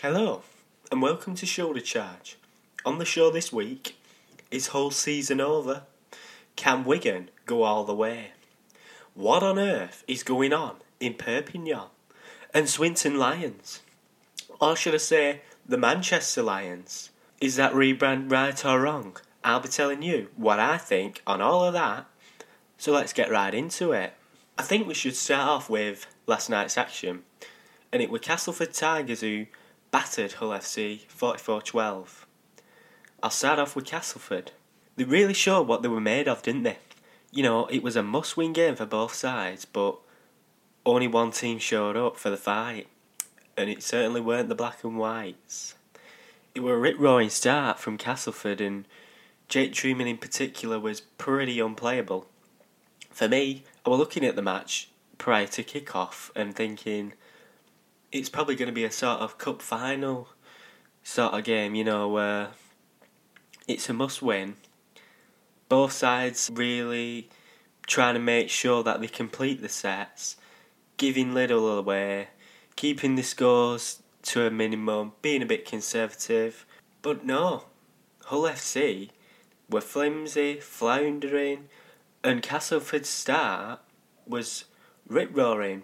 Hello, and welcome to Shoulder Charge. On the show this week, is whole season over? Can Wigan go all the way? What on earth is going on in Perpignan and Swinton Lions? Or should I say, the Manchester Lions? Is that rebrand right or wrong? I'll be telling you what I think on all of that. So let's get right into it. I think we should start off with last night's action, and it were Castleford Tigers who battered Hull FC 44 12. I'll start off with Castleford. They really showed what they were made of, didn't they? You know, it was a must win game for both sides, but only one team showed up for the fight, and it certainly weren't the black and whites. It were a rip roaring start from Castleford, and Jake Trueman in particular was pretty unplayable. For me, I was looking at the match prior to kick off and thinking, it's probably going to be a sort of cup final sort of game, you know, where it's a must win. Both sides really trying to make sure that they complete the sets, giving little away, keeping the scores to a minimum, being a bit conservative. But no, Hull FC were flimsy, floundering, and Castleford's start was rip roaring.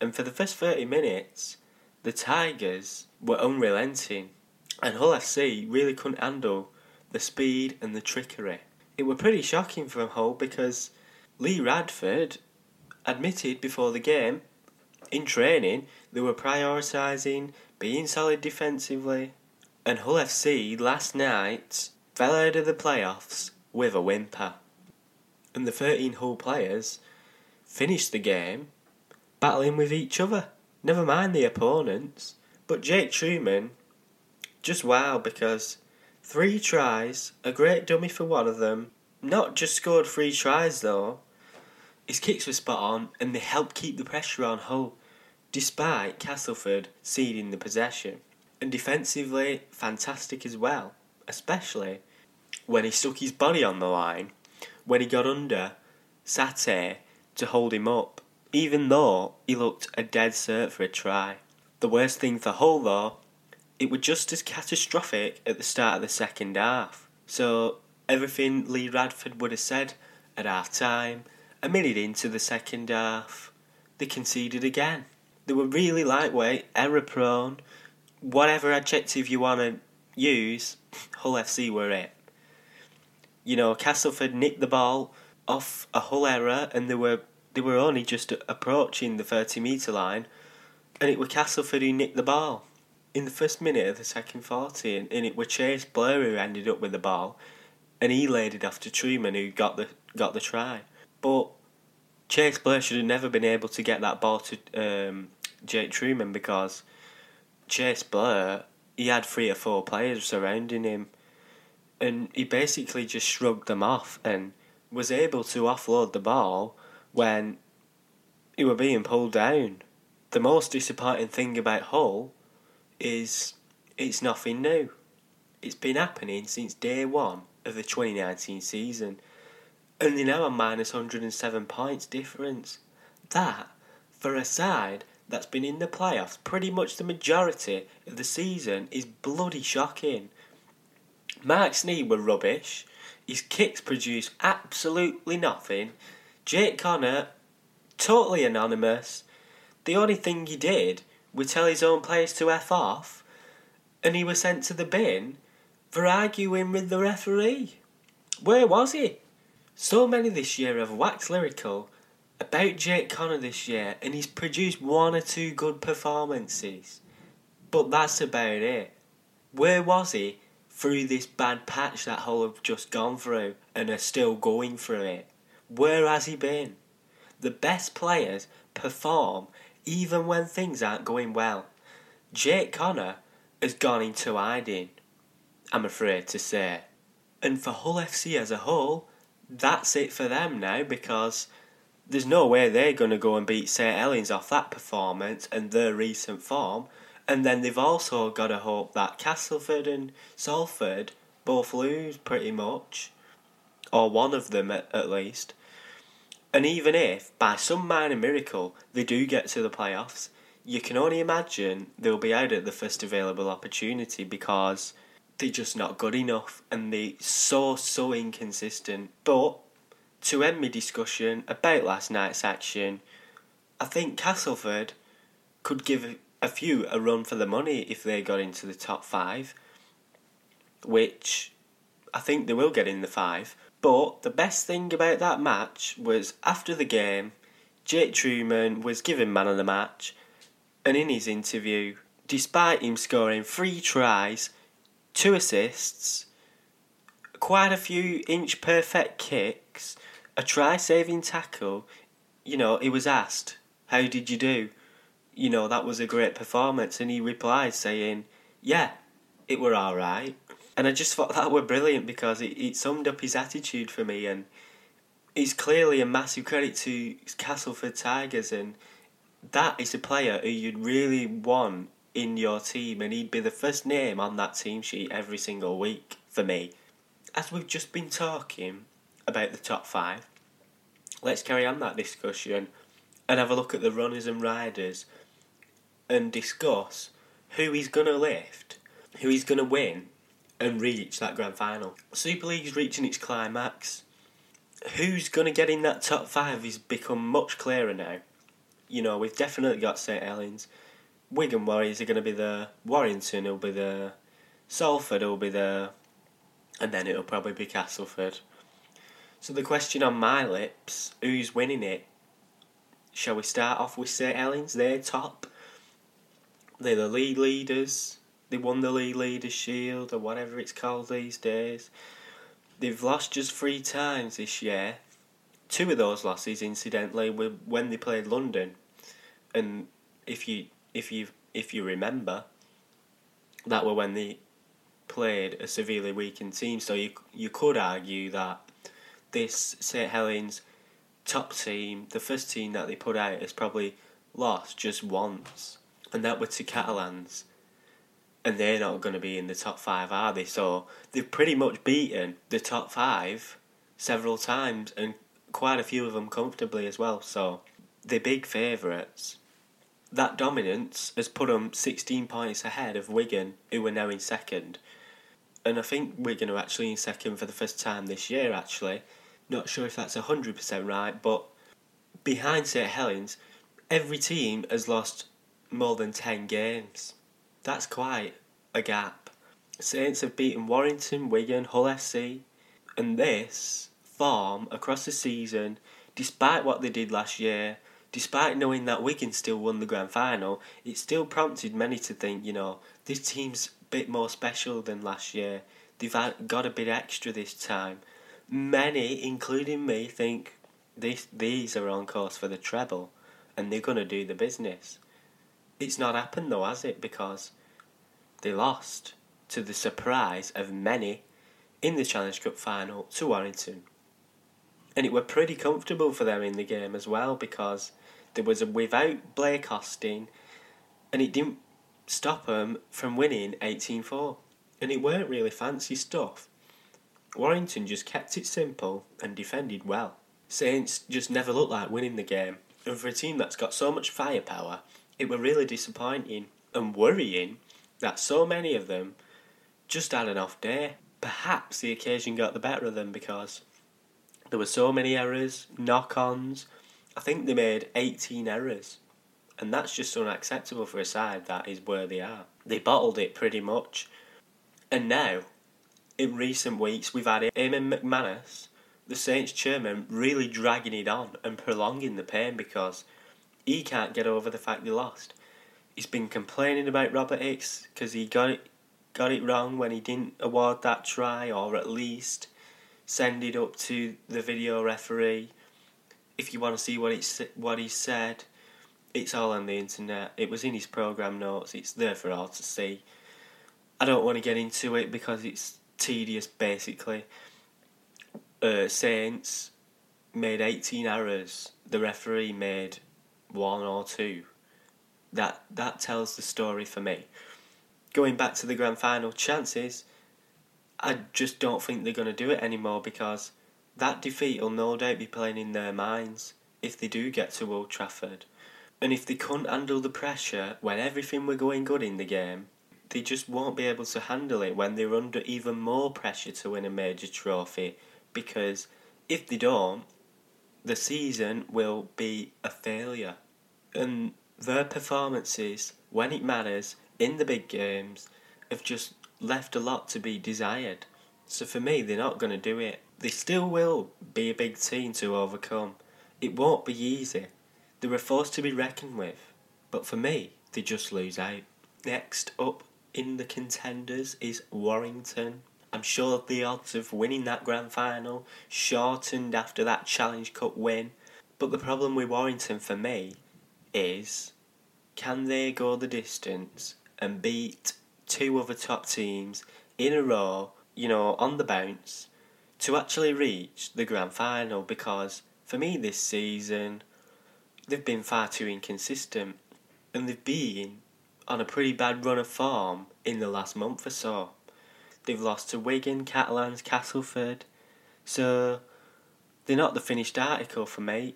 And for the first 30 minutes, the Tigers were unrelenting, and Hull FC really couldn't handle the speed and the trickery. It were pretty shocking from Hull because Lee Radford admitted before the game, in training, they were prioritising being solid defensively, and Hull FC last night fell out of the playoffs with a whimper. And the 13 Hull players finished the game battling with each other. Never mind the opponents. But Jake Trueman, just wow because three tries, a great dummy for one of them. Not just scored three tries though. His kicks were spot on and they helped keep the pressure on Hull, despite Castleford ceding the possession. And defensively, fantastic as well, especially when he stuck his body on the line, when he got under Sate to hold him up even though he looked a dead cert for a try. The worst thing for Hull, though, it was just as catastrophic at the start of the second half. So, everything Lee Radford would have said at half time, a minute into the second half, they conceded again. They were really lightweight, error prone, whatever adjective you want to use, Hull FC were it. You know, Castleford nicked the ball off a Hull error and they were they were only just approaching the 30 metre line, and it was Castleford who nicked the ball in the first minute of the second 40, and, and it was Cheyse Blair who ended up with the ball, and he laid it off to Trueman who got the got the try. But Cheyse Blair should have never been able to get that ball to um, Jake Trueman because Cheyse Blair he had three or four players surrounding him, and he basically just shrugged them off and was able to offload the ball when you were being pulled down. The most disappointing thing about Hull is it's nothing new. It's been happening since day one of the 2019 season, and they now a minus 107 points difference. That, for a side that's been in the playoffs pretty much the majority of the season, is bloody shocking. Mark Sneyd were rubbish. His kicks produced absolutely nothing. Jake Connor, totally anonymous. The only thing he did was tell his own players to F off, and he was sent to the bin for arguing with the referee. Where was he? So many this year have waxed lyrical about Jake Connor this year, and he's produced one or two good performances. But that's about it. Where was he through this bad patch that Hull have just gone through and are still going through it? Where has he been? The best players perform even when things aren't going well. Jake Connor has gone into hiding, I'm afraid to say. And for Hull FC as a whole, that's it for them now because there's no way they're going to go and beat St Helens off that performance and their recent form. And then they've also got to hope that Castleford and Salford both lose pretty much, or one of them at, at least. And even if, by some minor miracle, they do get to the playoffs, you can only imagine they'll be out at the first available opportunity because they're just not good enough and they're so, so inconsistent. But to end my discussion about last night's action, I think Castleford could give a few a run for the money if they got into the top five, which I think they will get in the five. But the best thing about that match was after the game, Jake Trueman was given man of the match, and in his interview, despite him scoring three tries, two assists, quite a few inch perfect kicks, a try saving tackle, you know, he was asked, How did you do? You know, that was a great performance, and he replied saying, Yeah, it were alright. And I just thought that were brilliant because it, it summed up his attitude for me and it's clearly a massive credit to Castleford Tigers and that is a player who you'd really want in your team and he'd be the first name on that team sheet every single week for me. As we've just been talking about the top five, let's carry on that discussion and have a look at the runners and riders and discuss who he's going to lift, who he's going to win and reach that grand final. Super League's reaching its climax. Who's going to get in that top five has become much clearer now. You know, we've definitely got St Helens. Wigan Warriors are going to be there. Warrington will be there. Salford will be there. And then it'll probably be Castleford. So the question on my lips, who's winning it? Shall we start off with St Helens? They're top. They're the league leaders. They won the League Leaders Shield or whatever it's called these days. They've lost just three times this year. Two of those losses, incidentally, were when they played London. And if you if you if you remember, that were when they played a severely weakened team. So you you could argue that this St Helens top team, the first team that they put out, has probably lost just once, and that were to Catalans and they're not going to be in the top five, are they? So they've pretty much beaten the top five several times, and quite a few of them comfortably as well. So they're big favourites. That dominance has put them 16 points ahead of Wigan, who are now in second. And I think Wigan are actually in second for the first time this year, actually. Not sure if that's 100% right, but behind St Helens, every team has lost more than 10 games. That's quite a gap. Saints have beaten Warrington, Wigan, Hull FC, and this form across the season, despite what they did last year, despite knowing that Wigan still won the grand final, it still prompted many to think, you know, this team's a bit more special than last year. They've got a bit extra this time. Many, including me, think this these are on course for the treble, and they're gonna do the business. It's not happened though, has it? Because they lost, to the surprise of many, in the Challenge Cup final to Warrington. And it were pretty comfortable for them in the game as well because there was a without Blake Austin and it didn't stop them from winning 18 4. And it weren't really fancy stuff. Warrington just kept it simple and defended well. Saints just never looked like winning the game. And for a team that's got so much firepower, it were really disappointing and worrying that so many of them just had an off day. Perhaps the occasion got the better of them because there were so many errors, knock ons. I think they made 18 errors. And that's just unacceptable for a side that is where they are. They bottled it pretty much. And now, in recent weeks, we've had Eamonn McManus, the Saints chairman, really dragging it on and prolonging the pain because he can't get over the fact they lost he's been complaining about Robert Hicks because he got it got it wrong when he didn't award that try, or at least send it up to the video referee. If you want to see what it's what he said, it's all on the internet. It was in his program notes. It's there for all to see. I don't want to get into it because it's tedious. Basically, uh, Saints made eighteen errors. The referee made one or two that that tells the story for me. Going back to the grand final chances, I just don't think they're going to do it anymore because that defeat will no doubt be playing in their minds if they do get to Old Trafford. And if they couldn't handle the pressure when everything were going good in the game, they just won't be able to handle it when they're under even more pressure to win a major trophy. Because if they don't, the season will be a failure. And their performances, when it matters, in the big games, have just left a lot to be desired. So for me, they're not going to do it. They still will be a big team to overcome. It won't be easy. They're a force to be reckoned with. But for me, they just lose out. Next up in the contenders is Warrington. I'm sure the odds of winning that grand final shortened after that Challenge Cup win. But the problem with Warrington for me is can they go the distance and beat two other top teams in a row, you know, on the bounce, to actually reach the grand final? Because for me this season, they've been far too inconsistent and they've been on a pretty bad run of form in the last month or so. They've lost to Wigan, Catalans, Castleford, so they're not the finished article for me.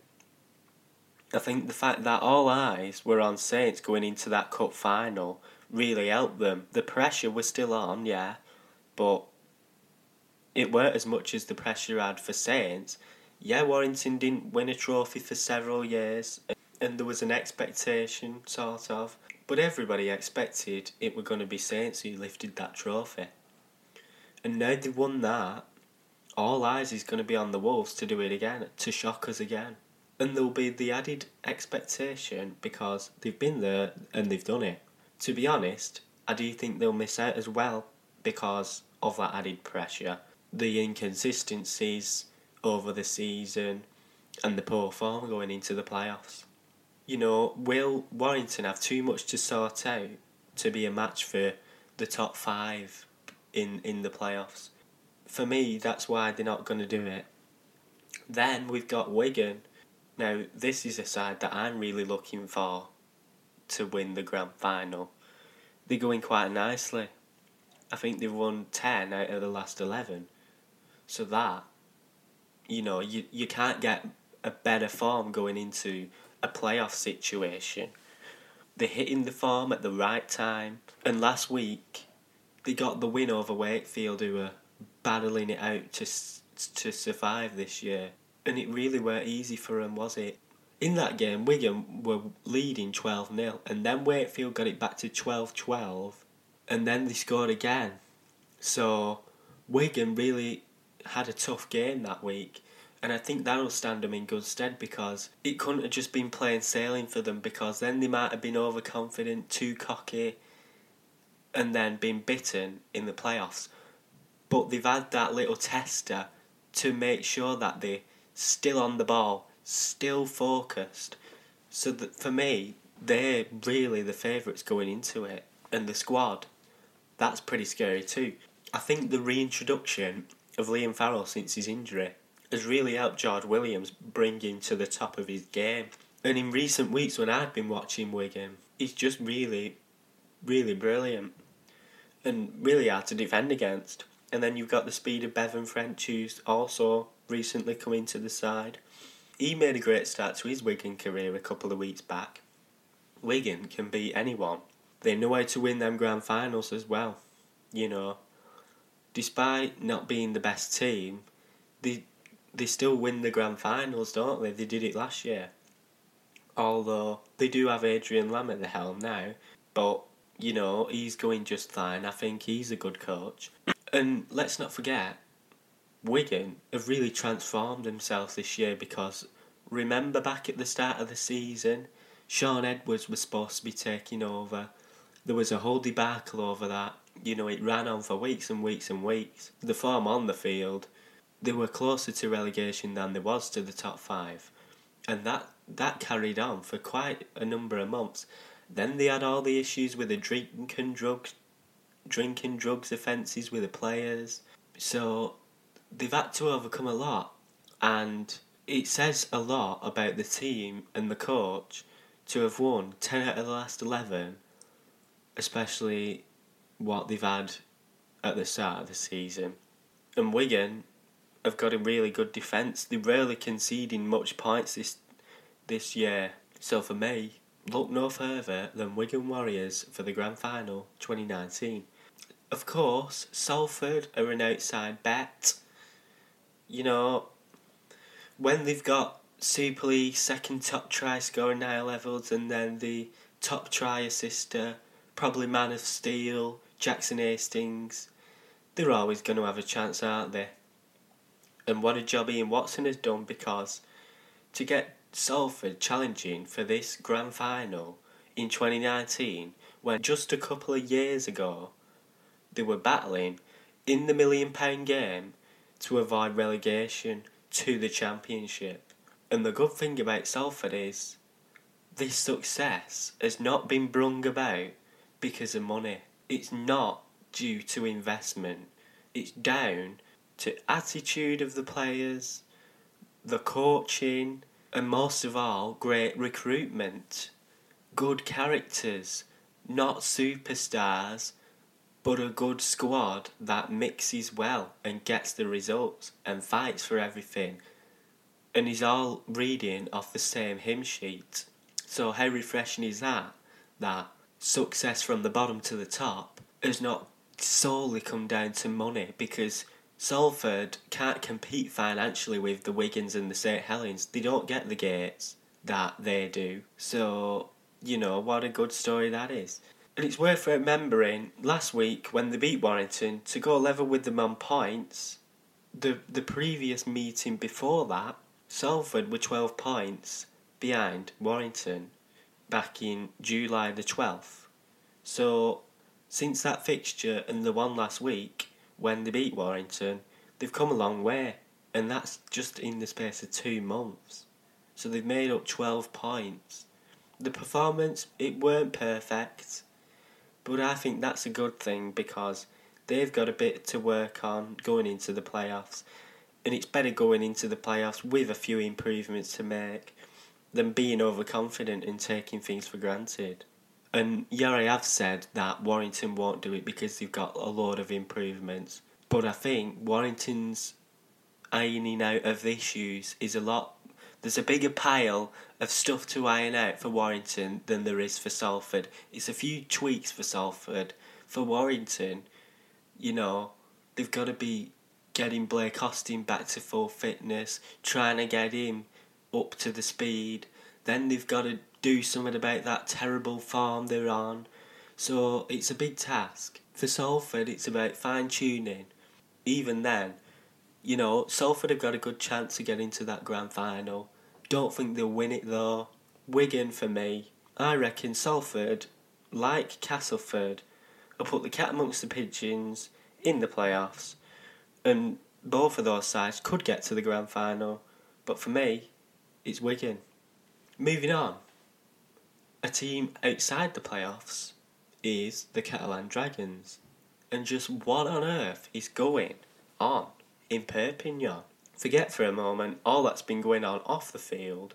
I think the fact that all eyes were on Saints going into that cup final really helped them. The pressure was still on, yeah, but it weren't as much as the pressure had for Saints. Yeah, Warrington didn't win a trophy for several years, and there was an expectation, sort of, but everybody expected it were going to be Saints who lifted that trophy. And now they've won that, all eyes is going to be on the Wolves to do it again, to shock us again and there'll be the added expectation because they've been there and they've done it. To be honest, I do think they'll miss out as well because of that added pressure, the inconsistencies over the season, and the poor form going into the playoffs. You know, will Warrington have too much to sort out to be a match for the top five in, in the playoffs? For me, that's why they're not going to do it. Then we've got Wigan, now, this is a side that I'm really looking for to win the grand final. They're going quite nicely. I think they've won 10 out of the last 11. So that, you know, you, you can't get a better form going into a playoff situation. They're hitting the form at the right time. And last week, they got the win over Wakefield, who were battling it out to, to survive this year and it really weren't easy for them, was it? In that game, Wigan were leading 12 0, and then Wakefield got it back to 12 12, and then they scored again. So, Wigan really had a tough game that week, and I think that'll stand them in good stead because it couldn't have just been plain sailing for them because then they might have been overconfident, too cocky, and then been bitten in the playoffs. But they've had that little tester to make sure that they still on the ball, still focused. So that for me, they're really the favourites going into it. And the squad, that's pretty scary too. I think the reintroduction of Liam Farrell since his injury has really helped George Williams bring him to the top of his game. And in recent weeks, when I've been watching Wigan, he's just really, really brilliant and really hard to defend against. And then you've got the speed of Bevan French, who's also recently coming to the side. He made a great start to his Wigan career a couple of weeks back. Wigan can beat anyone. They know how to win them grand finals as well. You know, despite not being the best team, they they still win the grand finals, don't they? They did it last year. Although they do have Adrian Lam at the helm now, but you know he's going just fine. I think he's a good coach. And let's not forget, Wigan have really transformed themselves this year because remember back at the start of the season, Shaun Edwards was supposed to be taking over. There was a whole debacle over that. You know, it ran on for weeks and weeks and weeks. The form on the field, they were closer to relegation than they was to the top five. And that, that carried on for quite a number of months. Then they had all the issues with the drinking drugs, drinking drugs offences with the players. So they've had to overcome a lot, and it says a lot about the team and the coach to have won 10 out of the last 11, especially what they've had at the start of the season. And Wigan have got a really good defence. They're rarely conceding much points this this year. So for me, look no further than Wigan Warriors for the Grand Final 2019. Of course, Salford are an outside bet. You know, when they've got Super League second top try scorer Niall Evalds and then the top try assister, probably Man of Steel, Jackson Hastings, they're always going to have a chance, aren't they? And what a job Ian Watson has done because to get Salford challenging for this grand final in 2019, when just a couple of years ago they were battling in the million pound game to avoid relegation to the championship. And the good thing about Salford is this success has not been brung about because of money. It's not due to investment. It's down to attitude of the players, the coaching, and most of all, great recruitment. Good characters, not superstars, but a good squad that mixes well and gets the results and fights for everything and is all reading off the same hymn sheet. So how refreshing is that? That success from the bottom to the top has not solely come down to money because Salford can't compete financially with the Wiggins and the St Helens. They don't get the gates that they do. So, you know, what a good story that is. And it's worth remembering last week when they beat Warrington to go level with them on points. The the previous meeting before that, Salford were 12 points behind Warrington back in July the 12th. So, since that fixture and the one last week when they beat Warrington, they've come a long way, and that's just in the space of two months. So they've made up 12 points. The performance, it weren't perfect, but I think that's a good thing because they've got a bit to work on going into the playoffs and it's better going into the playoffs with a few improvements to make than being overconfident and taking things for granted. And yeah, I have said that Warrington won't do it because they've got a load of improvements. But I think Warrington's ironing out of the issues is a lot. There's a bigger pile of stuff to iron out for Warrington than there is for Salford. It's a few tweaks for Salford. For Warrington, you know, they've got to be getting Blake Austin back to full fitness, trying to get him up to the speed. Then they've got to do something about that terrible form they're on. So it's a big task. For Salford, it's about fine tuning. Even then, you know, Salford have got a good chance to get into that grand final. Don't think they'll win it though. Wigan for me. I reckon Salford, like Castleford, will put the cat amongst the pigeons in the playoffs and both of those sides could get to the grand final, but for me, it's Wigan. Moving on, a team outside the playoffs is the Catalan Dragons. And just what on earth is going on in Perpignan? Forget for a moment all that's been going on off the field.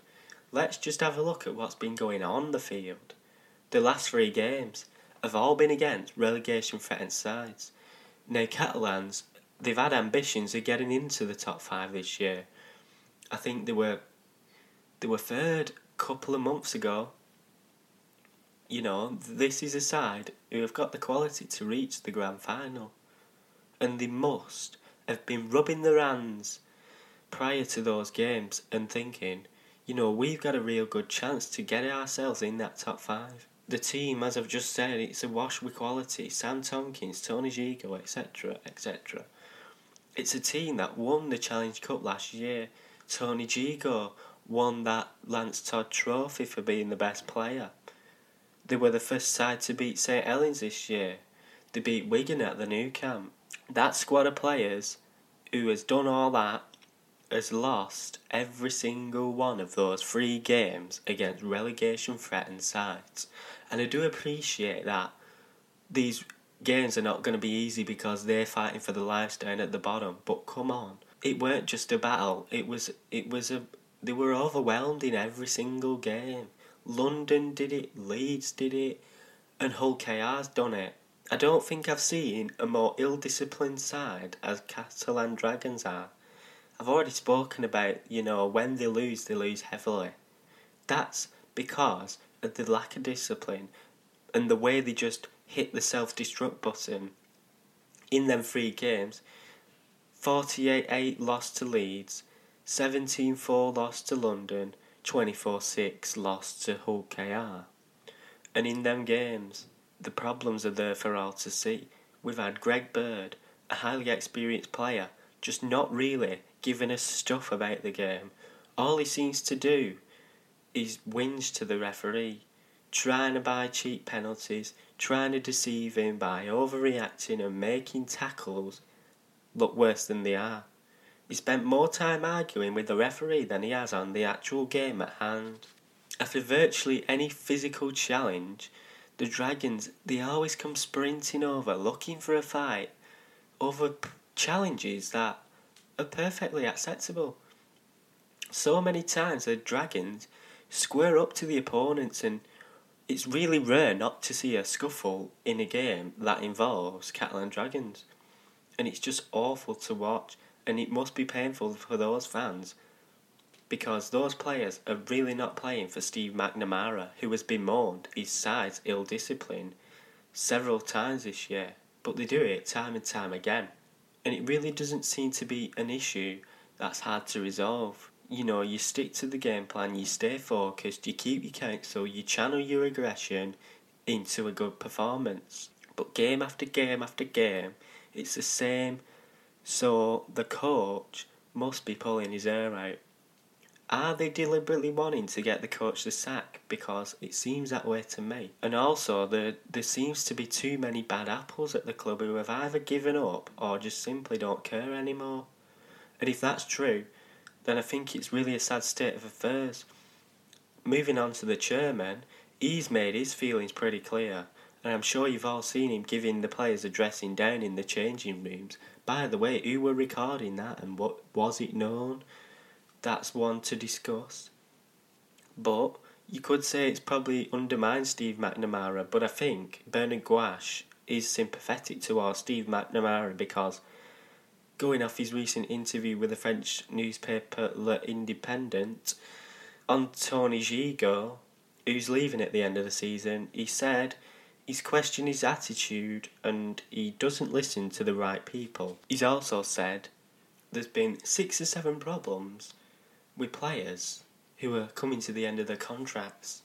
Let's just have a look at what's been going on the field. The last three games have all been against relegation threatened sides. Now, Catalans they've had ambitions of getting into the top five this year. I think they were they were third a couple of months ago. You know, this is a side who have got the quality to reach the grand final. And they must have been rubbing their hands prior to those games and thinking, you know, we've got a real good chance to get ourselves in that top five. The team, as I've just said, it's a wash with quality. Sam Tomkins, Tony Gigot, etc., etc. It's a team that won the Challenge Cup last year. Tony Gigot won that Lance Todd Trophy for being the best player. They were the first side to beat St Helens this year. They beat Wigan at the Nou Camp. That squad of players who has done all that has lost every single one of those three games against relegation threatened sides. And I do appreciate that these games are not going to be easy because they're fighting for the lives down at the bottom. But come on, it weren't just a battle. It was it was a they were overwhelmed in every single game. London did it, Leeds did it, and Hull KR's done it. I don't think I've seen a more ill-disciplined side as Catalan Dragons are. I've already spoken about, you know, when they lose, they lose heavily. That's because of the lack of discipline and the way they just hit the self destruct button in them three games 48 8 lost to Leeds, 17 4 lost to London, 24 6 lost to Hull KR. And in them games, the problems are there for all to see. We've had Greg Bird, a highly experienced player, just not really giving us stuff about the game. All he seems to do is whinge to the referee, trying to buy cheap penalties, trying to deceive him by overreacting and making tackles look worse than they are. He spent more time arguing with the referee than he has on the actual game at hand. After virtually any physical challenge, the Dragons they always come sprinting over looking for a fight over challenges that are perfectly acceptable. So many times the Dragons square up to the opponents and it's really rare not to see a scuffle in a game that involves Catalan Dragons. And it's just awful to watch and it must be painful for those fans because those players are really not playing for Steve McNamara, who has bemoaned his side's ill discipline several times this year, but they do it time and time again. And it really doesn't seem to be an issue that's hard to resolve. You know, you stick to the game plan, you stay focused, you keep your counsel, you channel your aggression into a good performance. But game after game after game, it's the same. So the coach must be pulling his hair out. Are they deliberately wanting to get the coach the sack? Because it seems that way to me. And also, there, there seems to be too many bad apples at the club who have either given up or just simply don't care anymore. And if that's true, then I think it's really a sad state of affairs. Moving on to the chairman, he's made his feelings pretty clear, and I'm sure you've all seen him giving the players a dressing down in the changing rooms. By the way, who were recording that and what was it known? That's one to discuss. But you could say it's probably undermined Steve McNamara, but I think Bernard Guasch is sympathetic towards Steve McNamara because going off his recent interview with the French newspaper Le Independent, on Tony Gigot, who's leaving at the end of the season, he said he's questioned his attitude and he doesn't listen to the right people. He's also said there's been six or seven problems with players who are coming to the end of their contracts,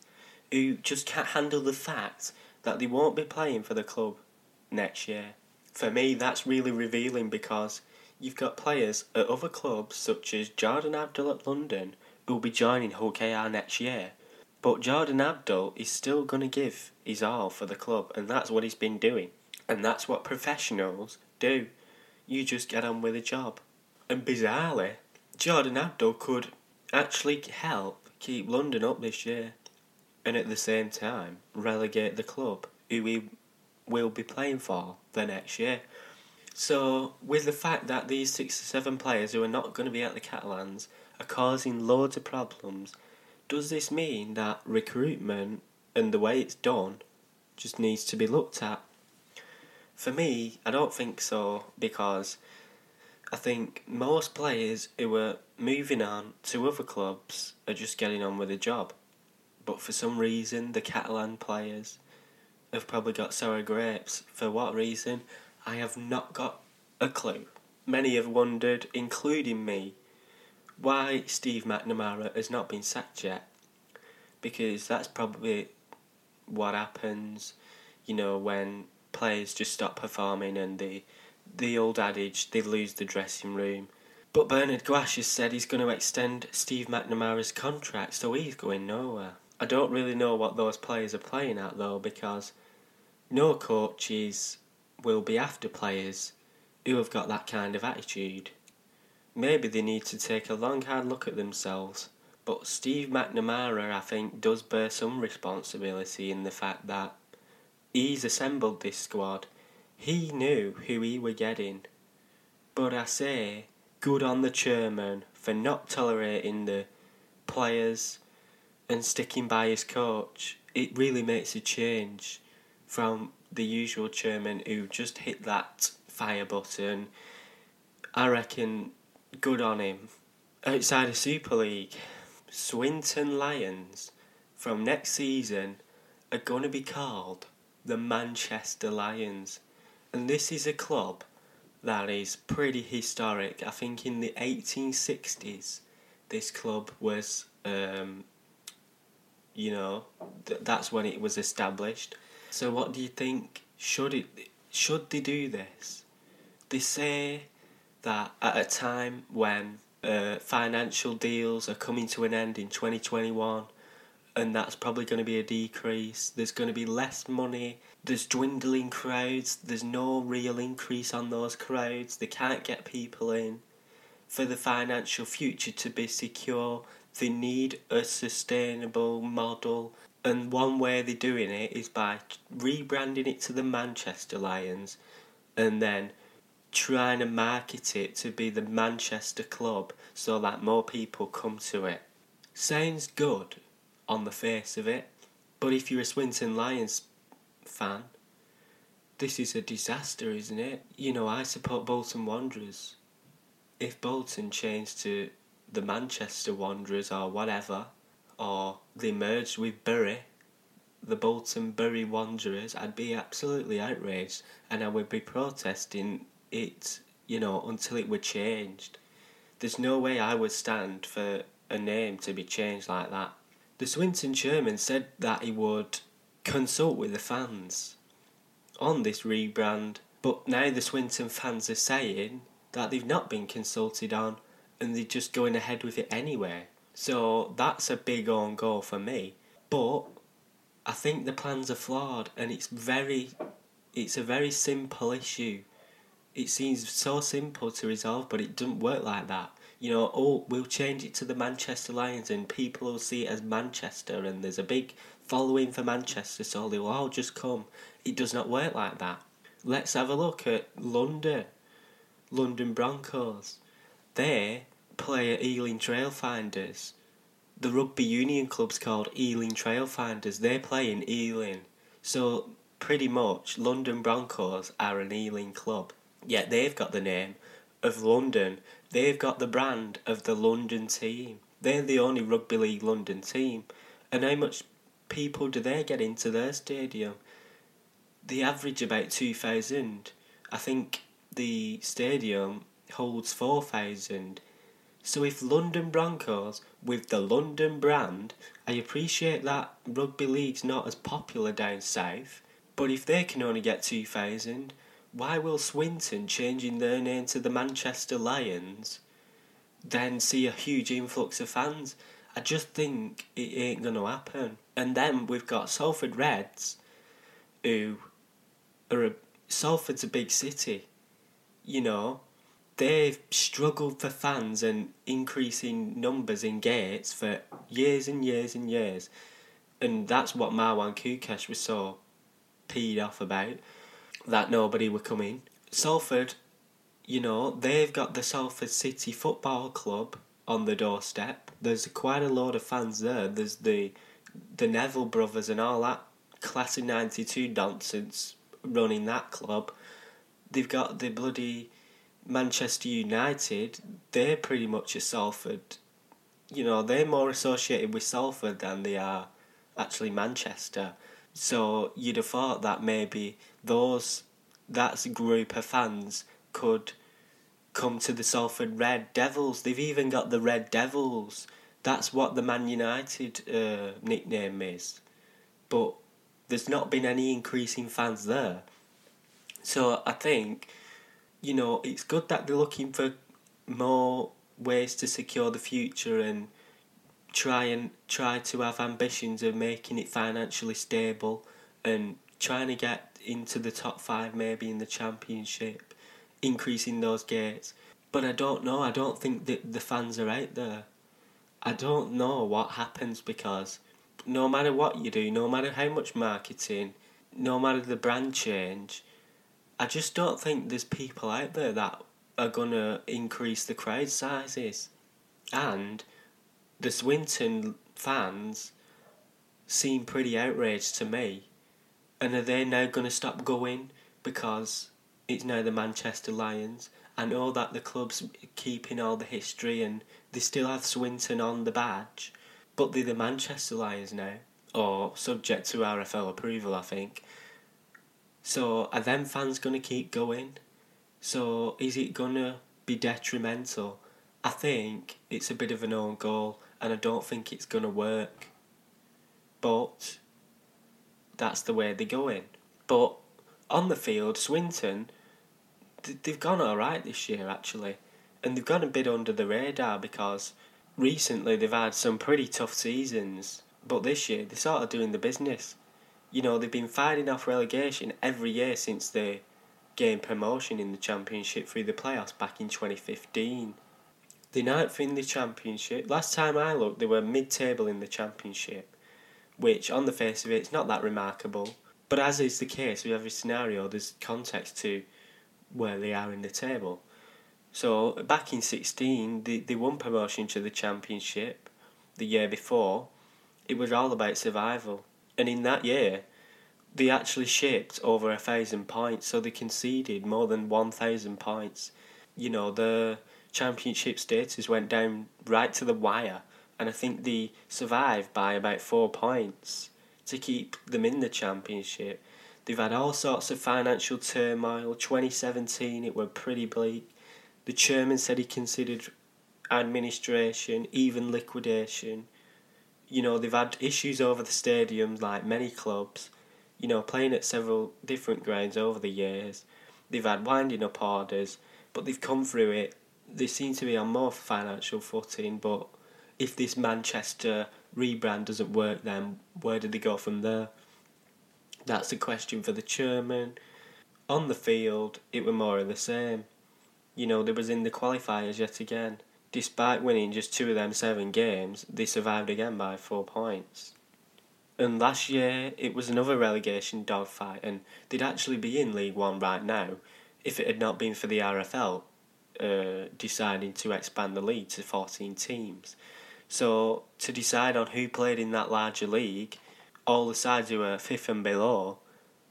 who just can't handle the fact that they won't be playing for the club next year. For me, that's really revealing because you've got players at other clubs such as Jordan Abdull at London who will be joining Hull KR next year. But Jordan Abdull is still going to give his all for the club, and that's what he's been doing. And that's what professionals do. You just get on with the job. And bizarrely, Jordan Abdull could actually help keep London up this year and at the same time relegate the club who we will be playing for the next year. So, with the fact that these six or seven players who are not going to be at the Catalans are causing loads of problems, does this mean that recruitment and the way it's done just needs to be looked at? For me, I don't think so because I think most players who are moving on to other clubs are just getting on with the job. But for some reason, the Catalan players have probably got sour grapes. For what reason? I have not got a clue. Many have wondered, including me, why Steve McNamara has not been sacked yet. Because that's probably what happens, you know, when players just stop performing and they the old adage, they lose the dressing room. But Bernard Guasch has said he's going to extend Steve McNamara's contract, so he's going nowhere. I don't really know what those players are playing at though, because no coaches will be after players who have got that kind of attitude. Maybe they need to take a long hard look at themselves. But Steve McNamara, I think, does bear some responsibility in the fact that he's assembled this squad he knew who he were getting. But I say, good on the chairman for not tolerating the players and sticking by his coach. It really makes a change from the usual chairman who just hit that fire button. I reckon good on him. Outside of Super League, Swinton Lions from next season are going to be called the Manchester Lions. And this is a club that is pretty historic. I think in the 1860s, this club was, um, you know, th- that's when it was established. So, what do you think? Should it? Should they do this? They say that at a time when uh, financial deals are coming to an end in 2021 and that's probably going to be a decrease. There's going to be less money. There's dwindling crowds. There's no real increase on those crowds. They can't get people in. For the financial future to be secure, they need a sustainable model. And one way they're doing it is by rebranding it to the Manchester Lions and then trying to market it to be the Manchester club so that more people come to it. Sounds good on the face of it, but if you're a Swinton Lions fan, this is a disaster, isn't it? You know, I support Bolton Wanderers. If Bolton changed to the Manchester Wanderers or whatever, or they merged with Bury, the Bolton Bury Wanderers, I'd be absolutely outraged and I would be protesting it, you know, until it were changed. There's no way I would stand for a name to be changed like that. The Swinton chairman said that he would consult with the fans on this rebrand, but now the Swinton fans are saying that they've not been consulted on and they're just going ahead with it anyway. So that's a big on goal for me. But I think the plans are flawed and it's very it's a very simple issue it seems so simple to resolve, but it doesn't work like that. You know, oh, we'll change it to the Manchester Lions, and people will see it as Manchester, and there's a big following for Manchester, so they'll all just come. It does not work like that. Let's have a look at London, London Broncos. They play at Ealing Trailfinders. The rugby union club's called Ealing Trailfinders. They play in Ealing. So, pretty much, London Broncos are an Ealing club. Yet they've got the name of London. They've got the brand of the London team. They're the only rugby league London team. And how much people do they get into their stadium? The average about 2,000. I think the stadium holds 4,000. So if London Broncos, with the London brand, I appreciate that rugby league's not as popular down south, but if they can only get 2,000, why will Swinton changing their name to the Manchester Lions then see a huge influx of fans? I just think it ain't gonna happen. And then we've got Salford Reds, who are a Salford's a big city. You know, they've struggled for fans and increasing numbers in gates for years and years and years. And that's what Marwan Koukash was so peed off about that nobody were coming. Salford, you know, they've got the Salford City Football Club on the doorstep. There's quite a load of fans there. There's the the Neville brothers and all that class of ninety two nonsense running that club. They've got the bloody Manchester United. They're pretty much a Salford. You know, they're more associated with Salford than they are actually Manchester. So you'd have thought that maybe those that group of fans could come to the Salford Red Devils. They've even got the Red Devils. That's what the Man United uh, nickname is. But there's not been any increase in fans there. So I think, you know, it's good that they're looking for more ways to secure the future and try and try to have ambitions of making it financially stable and trying to get into the top five maybe in the championship, increasing those gates. But I don't know, I don't think that the fans are out there. I don't know what happens because no matter what you do, no matter how much marketing, no matter the brand change, I just don't think there's people out there that are gonna increase the crowd sizes. And the Swinton fans seem pretty outraged to me. And are they now going to stop going because it's now the Manchester Lions? I know that the club's keeping all the history and they still have Swinton on the badge, but they're the Manchester Lions now. or subject to RFL approval, I think. So are them fans going to keep going? So is it going to be detrimental? I think it's a bit of an own goal and I don't think it's going to work. But that's the way they're going. But on the field, Swinton, they've gone alright this year actually. And they've gone a bit under the radar because recently they've had some pretty tough seasons. But this year they're sort of doing the business. You know, they've been fighting off relegation every year since they gained promotion in the Championship through the playoffs back in 2015. The ninth in the Championship. Last time I looked, they were mid table in the Championship, which, on the face of it, it's not that remarkable. But as is the case with every scenario, there's context to where they are in the table. So back in 16, they, they won promotion to the Championship the year before. It was all about survival. And in that year, they actually shipped over a thousand points, so they conceded more than 1,000 points. You know, the championship status went down right to the wire, and I think they survived by about four points to keep them in the championship. They've had all sorts of financial turmoil. 2017, it were pretty bleak. The chairman said he considered administration, even liquidation. You know, they've had issues over the stadiums like many clubs, you know, playing at several different grounds over the years. They've had winding up orders, but they've come through it. They seem to be on more financial footing, but if this Manchester rebrand doesn't work, then where do they go from there? That's a question for the chairman. On the field, it were more of the same. You know, they was in the qualifiers yet again. Despite winning just two of them seven games, they survived again by four points. And last year, it was another relegation dogfight, and they'd actually be in League One right now if it had not been for the RFL uh, deciding to expand the league to 14 teams. So to decide on who played in that larger league, all the sides who were fifth and below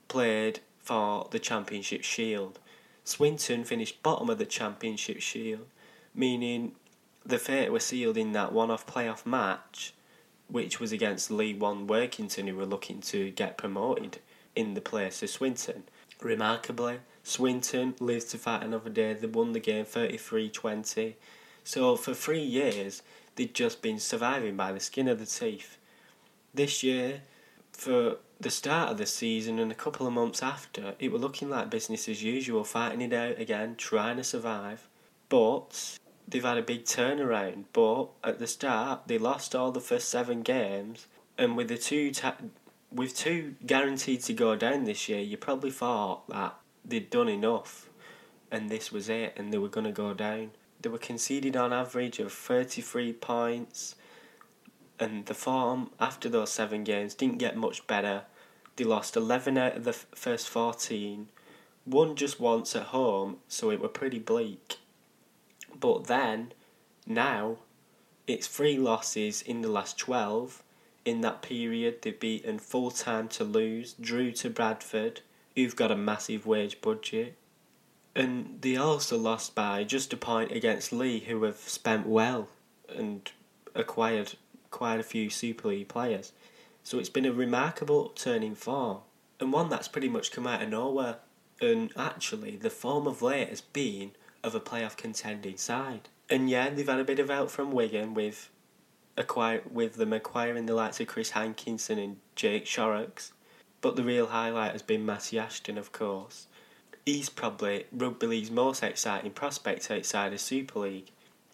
played for the Championship Shield. Swinton finished bottom of the Championship Shield, meaning the fate was sealed in that one-off playoff match, which was against League One Workington, who were looking to get promoted in the place of Swinton. Remarkably, Swinton lived to fight another day. They won the game 33-20. So for three years, they'd just been surviving by the skin of the teeth. This year, for the start of the season and a couple of months after, it were looking like business as usual, fighting it out again, trying to survive. But they've had a big turnaround. But at the start, they lost all the first seven games, and with the two ta- with two guaranteed to go down this year, you probably thought that they'd done enough, and this was it, and they were going to go down. They were conceded on average of 33 points, and the form after those seven games didn't get much better. They lost 11 out of the f- first 14, won just once at home, so it were pretty bleak. But then, now, it's three losses in the last 12. In that period, they've beaten full time Toulouse, drew to Bradford, who've got a massive wage budget, and they also lost by just a point against Leigh, who have spent well and acquired quite a few Super League players. So it's been a remarkable turning form, and one that's pretty much come out of nowhere. And actually, the form of late has been of a playoff contending side. And yeah, they've had a bit of help from Wigan with acquire with them acquiring the likes of Chris Hankinson and Jake Shorrocks. But the real highlight has been Matty Ashton, of course he's probably rugby league's most exciting prospect outside of Super League.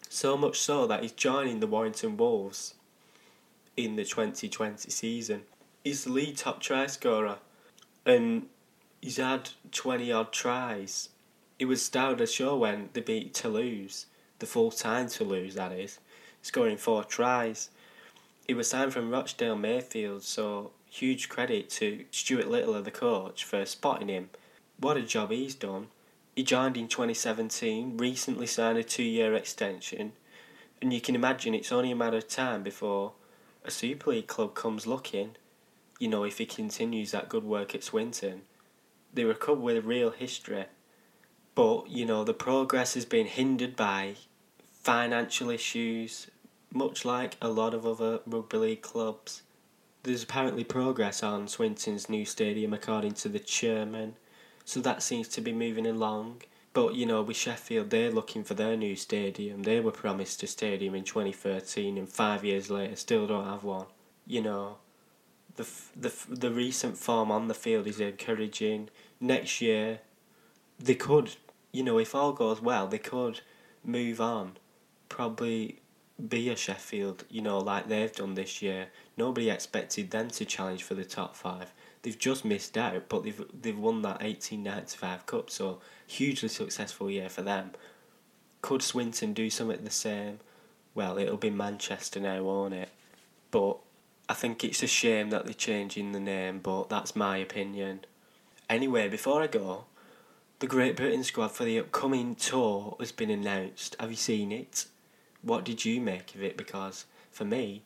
So much so that he's joining the Warrington Wolves in the 2020 season. He's the lead top try scorer and he's had 20 odd tries. It was started a show when they beat Toulouse, the full time Toulouse that is, scoring four tries. He was signed from Rochdale Mayfield, so huge credit to Stuart Littler, the coach, for spotting him what a job he's done. He joined in 2017, recently signed a two year extension, and you can imagine it's only a matter of time before a Super League club comes looking. You know, if he continues that good work at Swinton, they were a club with a real history. But, you know, the progress has been hindered by financial issues, much like a lot of other rugby league clubs. there's apparently progress on Swinton's new stadium according to the chairman, so that seems to be moving along. But you know, with Sheffield, they're looking for their new stadium. They were promised a stadium in 2013, and five years later, still don't have one. You know, the the the recent form on the field is encouraging. Next year, they could, you know, if all goes well, they could move on. Probably be a Sheffield, you know, like they've done this year. Nobody expected them to challenge for the top five. They've just missed out, but they've they've won that eighteen ninety five cup, so hugely successful year for them. Could Swinton do something the same? Well, it'll be Manchester now, won't it? But I think it's a shame that they're changing the name, but that's my opinion. Anyway, before I go, the Great Britain squad for the upcoming tour has been announced. Have you seen it? What did you make of it? Because for me,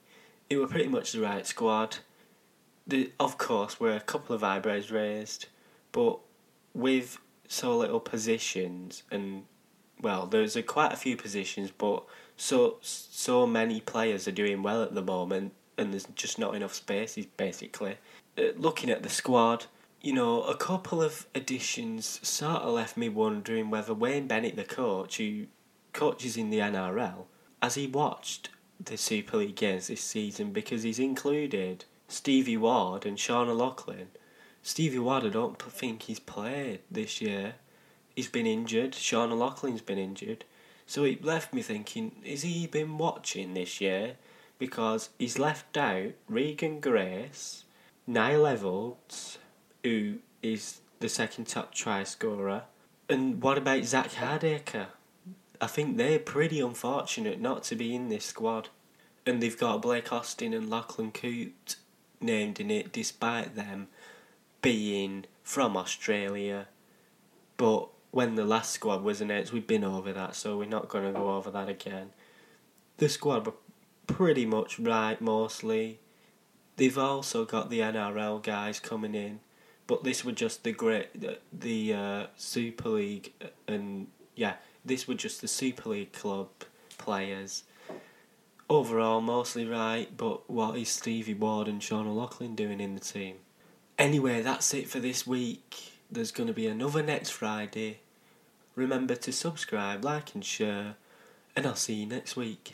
it were pretty much the right squad. The, of course, were a couple of eyebrows raised, but with so little positions and well, there's a, quite a few positions, but so so many players are doing well at the moment, and there's just not enough spaces. Basically, uh, looking at the squad, you know, a couple of additions sort of left me wondering whether Wayne Bennett, the coach, who coaches in the NRL, has he watched the Super League games this season because he's included Stevie Ward and Sean O'Loughlin. Stevie Ward, I don't think he's played this year. He's been injured. Sean O'Loughlin's been injured. So it left me thinking, is he been watching this year? Because he's left out Regan Grace, Niall Evalds, who is the second top try scorer, and what about Zak Hardaker? I think they're pretty unfortunate not to be in this squad. And they've got Blake Austin and Lachlan Coote named in it, despite them being from Australia. But when the last squad was announced, we've been over that, so we're not going to go over that again. The squad were pretty much right mostly. They've also got the NRL guys coming in, but this were just the great the, the uh, Super League and yeah, this were just the Super League club players. Overall, mostly right, but what is Stevie Ward and Sean O'Loughlin doing in the team? Anyway, that's it for this week. There's going to be another next Friday. Remember to subscribe, like, and share, and I'll see you next week.